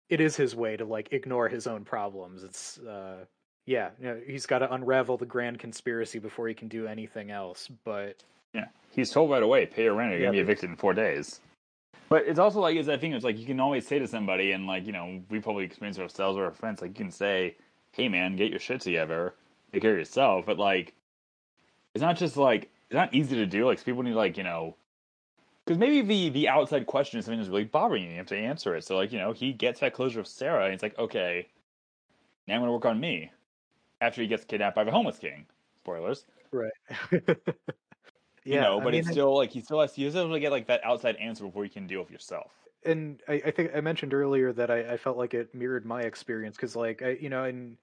it is his way to like ignore his own problems. It's uh yeah, you know, he's got to unravel the grand conspiracy before he can do anything else. But Yeah, he's told right away, pay your rent, or you're Yeah, gonna be evicted in four days. But it's also like is that thing. It's like you can always say to somebody, and like you know, we probably experience ourselves or our friends. Like you can say, "Hey, man, get your shit together, take care of yourself." But like, it's not just like it's not easy to do. Like people need like you know, because maybe the the outside question is something that's really bothering you. You have to answer it. So like you know, he gets that closure of Sarah, and it's like, okay, now I'm gonna work on me. After he gets kidnapped by the homeless king. Spoilers. right. you yeah, know, I but mean, it's still like he still has he still has to get like that outside answer before you can deal with yourself. and I, I think I mentioned earlier that I, I felt like it mirrored my experience because, like, I, you know, and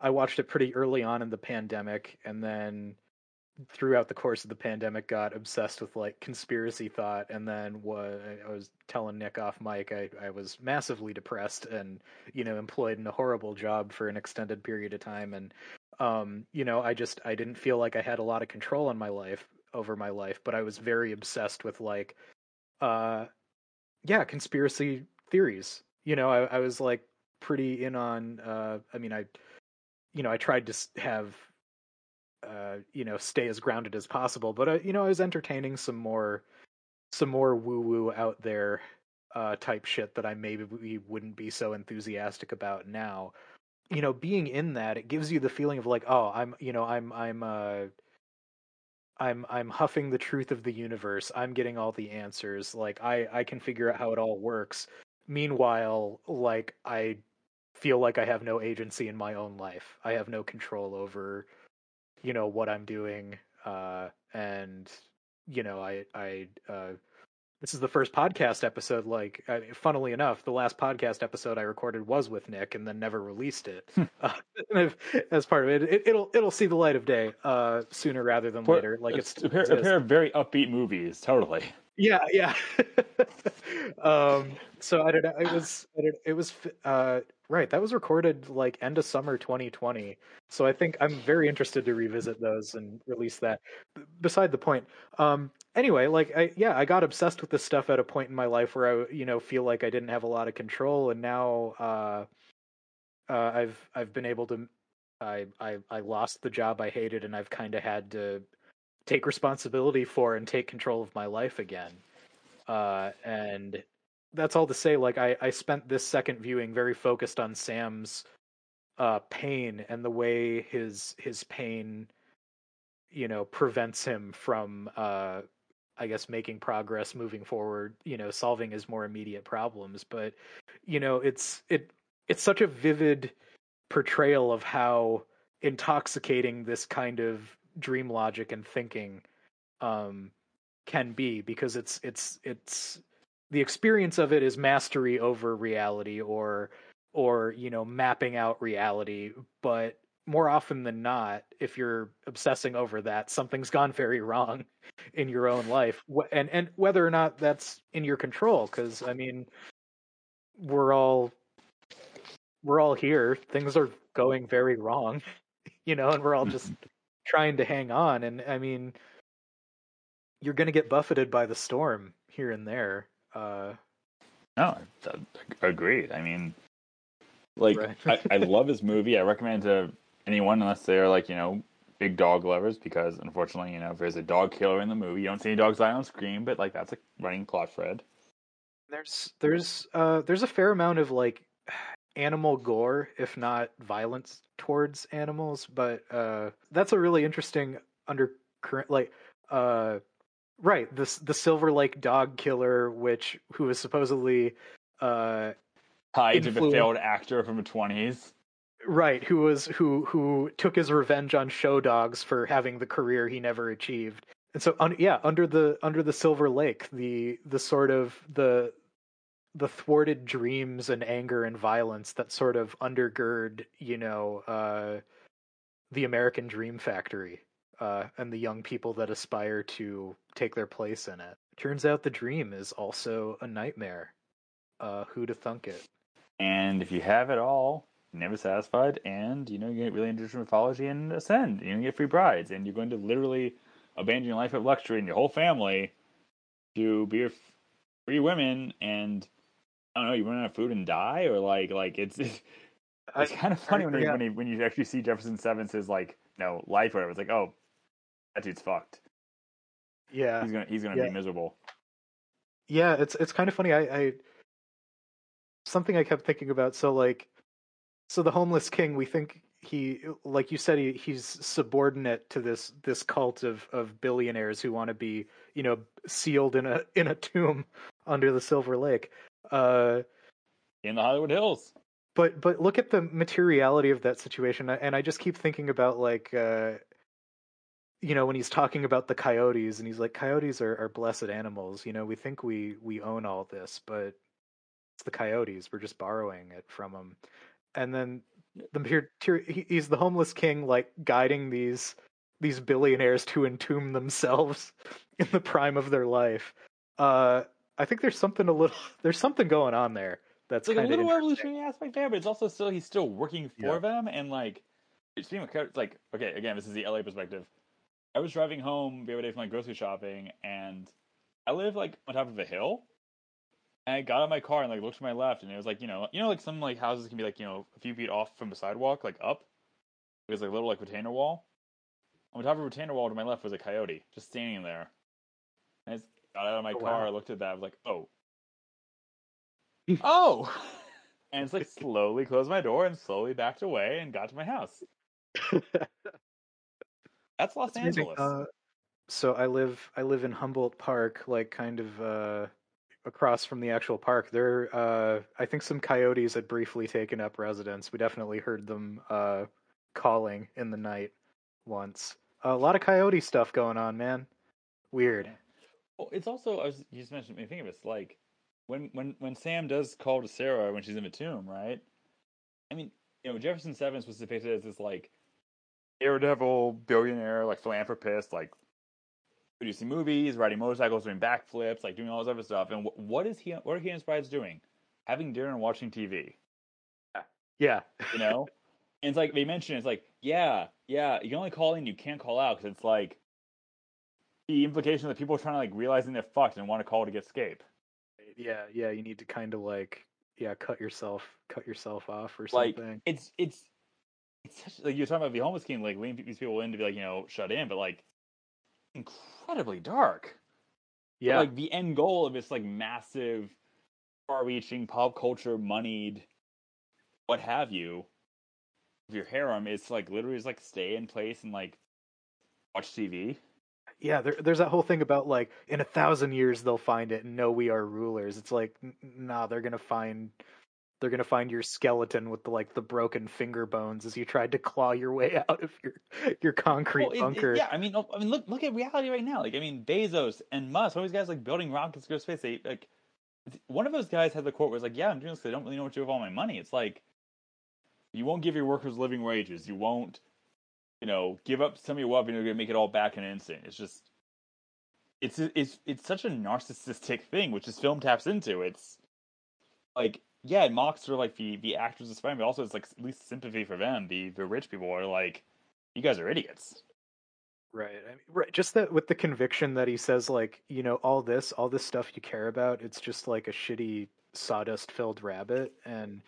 I watched it pretty early on in the pandemic, and then throughout the course of the pandemic, got obsessed with like conspiracy thought, and then what I was telling Nick off mic, I, I was massively depressed and you know employed in a horrible job for an extended period of time, and um, you know, I just I didn't feel like I had a lot of control on my life over my life, but I was very obsessed with like, uh yeah conspiracy theories. You know I, I was like pretty in on uh i mean i you know i tried to have uh you know stay as grounded as possible but uh, you know i was entertaining some more some more woo woo out there uh type shit that i maybe wouldn't be so enthusiastic about now you know being in that it gives you the feeling of like oh i'm you know i'm i'm uh I'm I'm huffing the truth of the universe. I'm getting all the answers. Like I I can figure out how it all works. Meanwhile, like I feel like I have no agency in my own life. I have no control over you know what I'm doing uh and you know I I uh this is the first podcast episode like I, funnily enough the last podcast episode i recorded was with nick and then never released it uh, as part of it. it it'll it'll see the light of day uh sooner rather than But later like it's, a pair, a pair of very upbeat movies, totally. yeah yeah um so i don't know it was it was uh right that was recorded like end of summer 2020 so i think i'm very interested to revisit those and release that. B- beside the point um anyway like i yeah i got obsessed with this stuff at a point in my life where i you know feel like i didn't have a lot of control and now uh uh i've i've been able to i i i lost the job i hated and i've kind of had to take responsibility for and take control of my life again uh and that's all to say like i i spent this second viewing very focused on sam's uh pain and the way his his pain you know prevents him from uh i guess making progress moving forward you know solving his more immediate problems. But you know it's it it's such a vivid portrayal of how intoxicating this kind of dream logic and thinking um can be because it's it's it's the experience of it is mastery over reality or or you know mapping out reality but more often than not, if you're obsessing over that, something's gone very wrong in your own life, and and whether or not that's in your control, because I mean, we're all we're all here. Things are going very wrong, you know, and we're all just mm-hmm. trying to hang on. And I mean, you're going to get buffeted by the storm here and there. Uh, no, agreed. I mean, like right. I, I love this movie. I recommend to anyone unless they're like you know big dog lovers because unfortunately you know if there's a dog killer in the movie you don't see any dogs die on screen but like that's a running plot thread. There's there's uh there's a fair amount of like animal gore if not violence towards animals but uh that's a really interesting undercurrent like uh right the the silver lake dog killer which who was supposedly uh tied influ- to the failed actor from the 20s right who was who who took his revenge on show dogs for having the career he never achieved. And so un, yeah under the under the silver lake the the sort of the the thwarted dreams and anger and violence that sort of undergird you know uh the american dream factory uh and the young people that aspire to take their place in it turns out the dream is also a nightmare uh who to thunk it and if you have it all never satisfied, and you know you get really into mythology and ascend. You get free brides, and you're going to literally abandon your life of luxury and your whole family to be free women. And I don't know, you run out of food and die, or like like it's it's, it's kind of funny when you, when you when you actually see Jefferson Sevence like no life or whatever. It's like oh, that dude's fucked. Yeah, he's gonna he's gonna yeah. be miserable. Yeah, it's it's kind of funny. I, I something I kept thinking about. So like so the homeless king, we think he, like you said, he, he's subordinate to this this cult of of billionaires who want to be, you know, sealed in a in a tomb under the Silver Lake, uh, in the Hollywood Hills. But but look at the materiality of that situation, and I just keep thinking about like. Uh, you know when he's talking about the coyotes and he's like coyotes are, are blessed animals. You know we think we we own all this but it's the coyotes. We're just borrowing it from them and then the he's the homeless king like guiding these these billionaires to entomb themselves in the prime of their life. Uh i think there's something a little there's something going on there that's like a little evolutionary aspect there but it's also still he's still working for yeah. them and like speaking of like okay again this is the la perspective i was driving home the other day from like grocery shopping and i live like on top of a hill and I got out of my car and like looked to my left, and it was like you know, you know, like some like houses can be like you know a few feet off from the sidewalk, like up. It was like a little like retainer wall. On top of a retainer wall to my left was a coyote just standing there. And I just got out of my oh, car, wow. looked at that, I was like, oh, oh, and it's like slowly closed my door and slowly backed away and got to my house. That's Los That's Angeles. Uh, so I live I live in Humboldt Park, like kind of uh across from the actual park. There, uh, I think some coyotes had briefly taken up residence. We definitely heard them uh, calling in the night once. A lot of coyote stuff going on, man. Weird. Well, it's also I was, you just mentioned me think of it, it's like when when when Sam does call to Sarah when she's in the tomb, right? I mean, you know, Jefferson Sevence was depicted as this like daredevil billionaire, like philanthropist, like producing movies, riding motorcycles, doing backflips, like doing all this other stuff. And what is he? What are he and his inspired doing? Having dinner and watching TV. Yeah, you know. and it's like they mentioned, it's like, yeah, yeah, you can only call in, you can't call out because it's like the implication that people are trying to like realizing they're fucked and want to call to get escape. Yeah, yeah, you need to kind of like yeah, cut yourself, cut yourself off or something. Like it's it's it's such, like you're talking about the homeless king, like leading these people in to be like you know shut in, but like incredibly dark. Yeah. But, like the end goal of this like massive, far-reaching pop culture moneyed, what have you, of your harem is like literally just like stay in place and like watch TV. Yeah, there, there's that whole thing about like in a thousand years they'll find it and know we are rulers. It's like, nah, they're gonna find they're gonna find your skeleton with the like the broken finger bones as you tried to claw your way out of your your concrete well, it, bunker. It, yeah, I mean, oh, I mean, look look at reality right now. Like, I mean, Bezos and Musk, all these guys like building rockets to go to space. They like one of those guys had the quote where it's like, "Yeah, I'm doing this because I don't really know what to do with all my money." It's like You won't give your workers living wages. You won't, you know, give up some of your wealth and you're gonna make it all back in an instant. It's just, it's it's it's such a narcissistic thing, which this film taps into. It's like, yeah, it mocks sort of like the the actors is fine, but also it's like at least sympathy for them. The the rich people are like, you guys are idiots. Right. I mean, right. Just that with the conviction that he says, like, you know, all this, all this stuff you care about, it's just like a shitty sawdust filled rabbit. And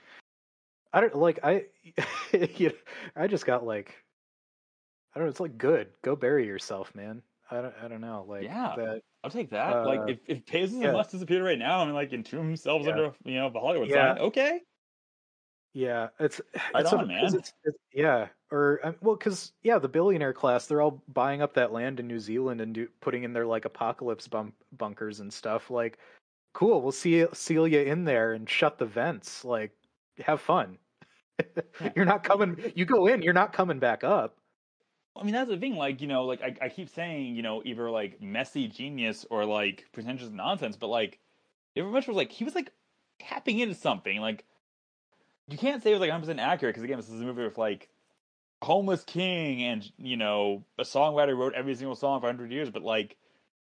I don't like, I, you know, I just got like, I don't know. It's like good. Go bury yourself, man. I don't, I don't know. Like, Yeah. that, I'll take that. Uh, like if if Bezos yeah. and Musk disappeared right now and like entomb themselves Yeah. under you know the Hollywood Yeah. sign, okay. yeah, it's, Right it's, on, a- man. it's, it's yeah. Or, um, well, cause yeah, the billionaire class, they're all buying up that land in New Zealand and do, putting in their like apocalypse bum- bunkers and stuff. Like, cool. We'll see, seal you in there and shut the vents. Like, have fun. you're not coming. You go in. You're not coming back up. I mean that's the thing. Like you know, like I, I keep saying, you know, either like messy genius or like pretentious nonsense. But like, it very much was like he was like tapping into something. Like you can't say it was like 100 percent accurate because again, this is a movie with like homeless king and you know a songwriter wrote every single song for 100 years. But like,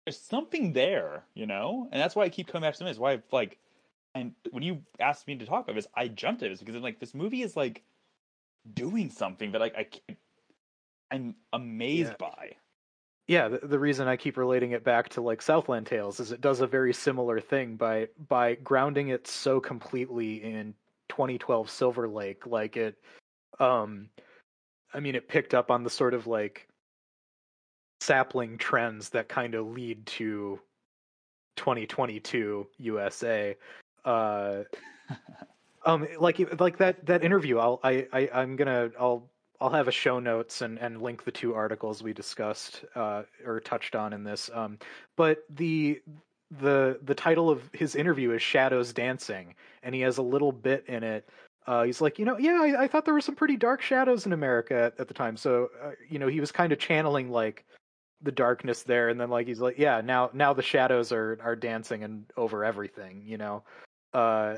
there's something there, you know, and that's why I keep coming back to this. Why I've like, and when you asked me to talk about this, I jumped at this because I'm like, this movie is like doing something that like I I'm amazed Yeah. by. yeah the, the reason i keep relating it back to like southland tales is it does a very similar thing by by grounding it so completely in 2012 silver lake like it um i mean it picked up on the sort of like sapling trends that kind of lead to 2022 usa uh um like like that that interview i'll i, I i'm gonna i'll I'll have a show notes and, and link the two articles we discussed uh, or touched on in this. Um, but the the the title of his interview is Shadows Dancing, and he has a little bit in it. Uh, he's like, you know, yeah, I, I thought there were some pretty dark shadows in America at, at the time. So, uh, you know, he was kind of channeling like the darkness there, and then like he's like, yeah, now now the shadows are are dancing and over everything. You know, uh,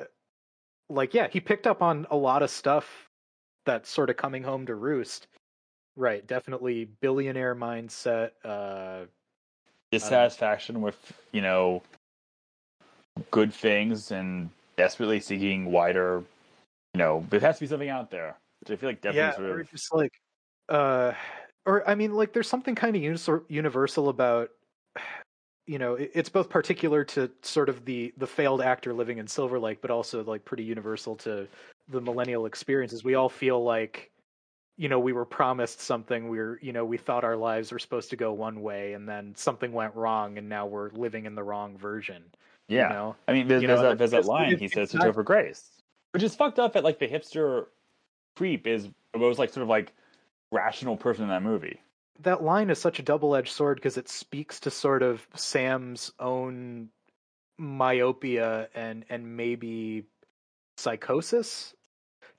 like yeah, he picked up on a lot of stuff that's sort of coming home to roost. Right, definitely billionaire mindset. Uh, dissatisfaction with you know good things and desperately seeking wider you know there has to be something out there which i feel like definitely yeah, sort or of just like, uh, or I mean, like, there's something kind of universal about, you know, it's both particular to sort of the the failed actor living in Silver Lake, but also like pretty universal to the millennial experiences. We all feel like, you know, we were promised something. We're, you know, we thought our lives were supposed to go one way, and then something went wrong, and now we're living in the wrong version. yeah You know? i mean there's, You there's, know, that, there's that line he it's says to not- Topher grace which is fucked up at like the hipster creep is was like sort of like rational person in that movie that line is such a double-edged sword because it speaks to sort of Sam's own myopia and and maybe psychosis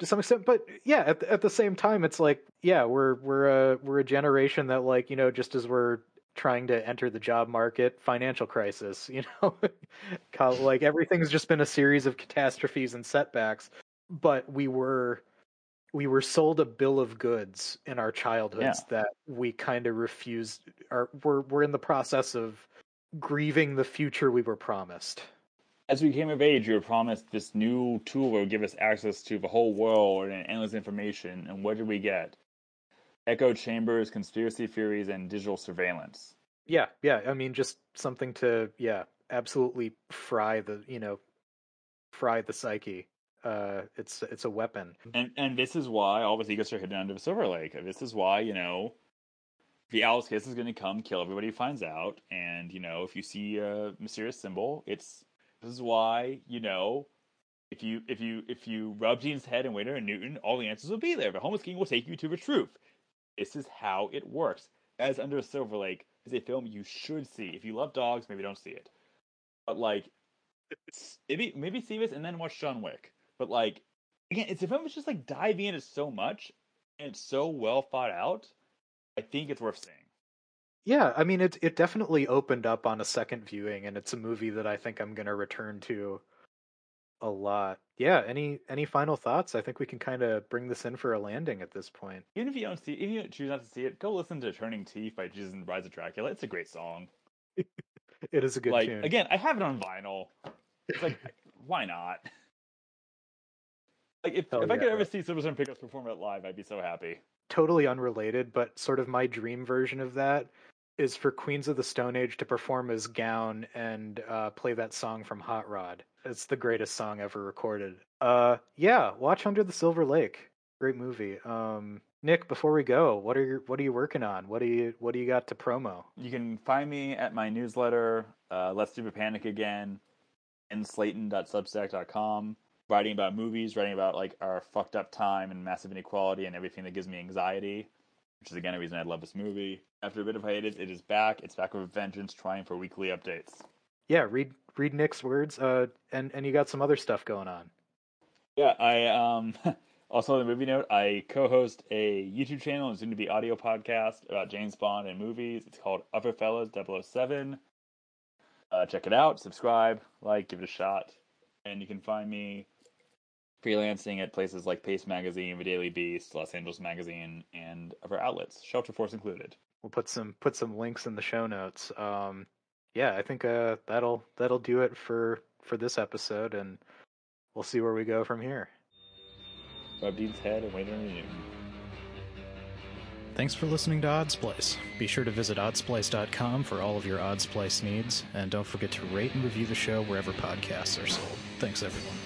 to some extent. But yeah, at the, at the same time, it's like yeah, we're we're a we're a generation that like you know just as we're trying to enter the job market, financial crisis, you know, like everything's just been a series of catastrophes and setbacks. But we were we were sold a bill of goods in our childhoods that we kind of refused or we're we're in the process of grieving the future we were promised. As we came of age, we were promised this new tool that would give us access to the whole world and endless information. And what did we get? Echo chambers, conspiracy theories, and digital surveillance. Yeah, yeah, I mean just something to yeah, absolutely fry the, you know, fry the psyche. Uh it's it's a weapon. And and this is why all the secrets are hidden under the Silver Lake. This is why you know the Owl's Kiss is going to come kill everybody who finds out. And you know if you see a mysterious symbol, it's this is why you know if you if you if you rub Gene's head and Waiter and Newton, all the answers will be there. The homeless king will take you to the truth. This is how it works. As Under Silver Lake is a film you should see. If you love dogs, maybe don't see it. But like maybe maybe see this and then watch John Wick. But like again, it's a film that's just like diving into so much and it's so well thought out. I think it's worth seeing. Yeah, I mean it it definitely opened up on a second viewing and it's a movie that I think I'm going to return to a lot. Yeah. Any any final thoughts? I think we can kind of bring this in for a landing at this point. Even if you don't see, if you choose not to see it, go listen to "Turning Teeth" by Jesus and Brides of Dracula. It's a great song. it is a good like tune. again, I have it on vinyl. It's like, why not? Like if, Hell if I could ever see Silversun Pickups perform it live, I'd be so happy. totally unrelated, but sort of my dream version of that is for Queens of the Stone Age to perform as Gown and uh, play that song from Hot Rod. It's the greatest song ever recorded. Uh, yeah, watch Under the Silver Lake. Great movie. Um, Nick, before we go, what are you what are you working on? What do you what do you got to promo? You can find me at my newsletter, uh, Let's Do a Panic Again, in slayton.substack.com, writing about movies, writing about like our fucked up time and massive inequality and everything that gives me anxiety, which is again a reason I love this movie. After a bit of hiatus, it is back. It's back with a vengeance, trying for weekly updates. Yeah, read read Nick's words. Uh, and and you got some other stuff going on. Yeah, I um also on the movie note, I co-host a YouTube channel and soon to be audio podcast about James Bond and movies. It's called Upper Fellas 007. Uh, check it out, subscribe, like, give it a shot, and you can find me freelancing at places like Paste Magazine, The Daily Beast, Los Angeles Magazine, and other outlets, Shelterforce included. We'll put some put some links in the show notes. Um, yeah, I think uh, that'll that'll do it for for this episode, and we'll see where we go from here. Rub Dean's head and wait on you. Thanks for listening to Odds Place. Be sure to visit oddsplace.com for all of your Odds Place needs, and don't forget to rate and review the show wherever podcasts are sold. Thanks, everyone.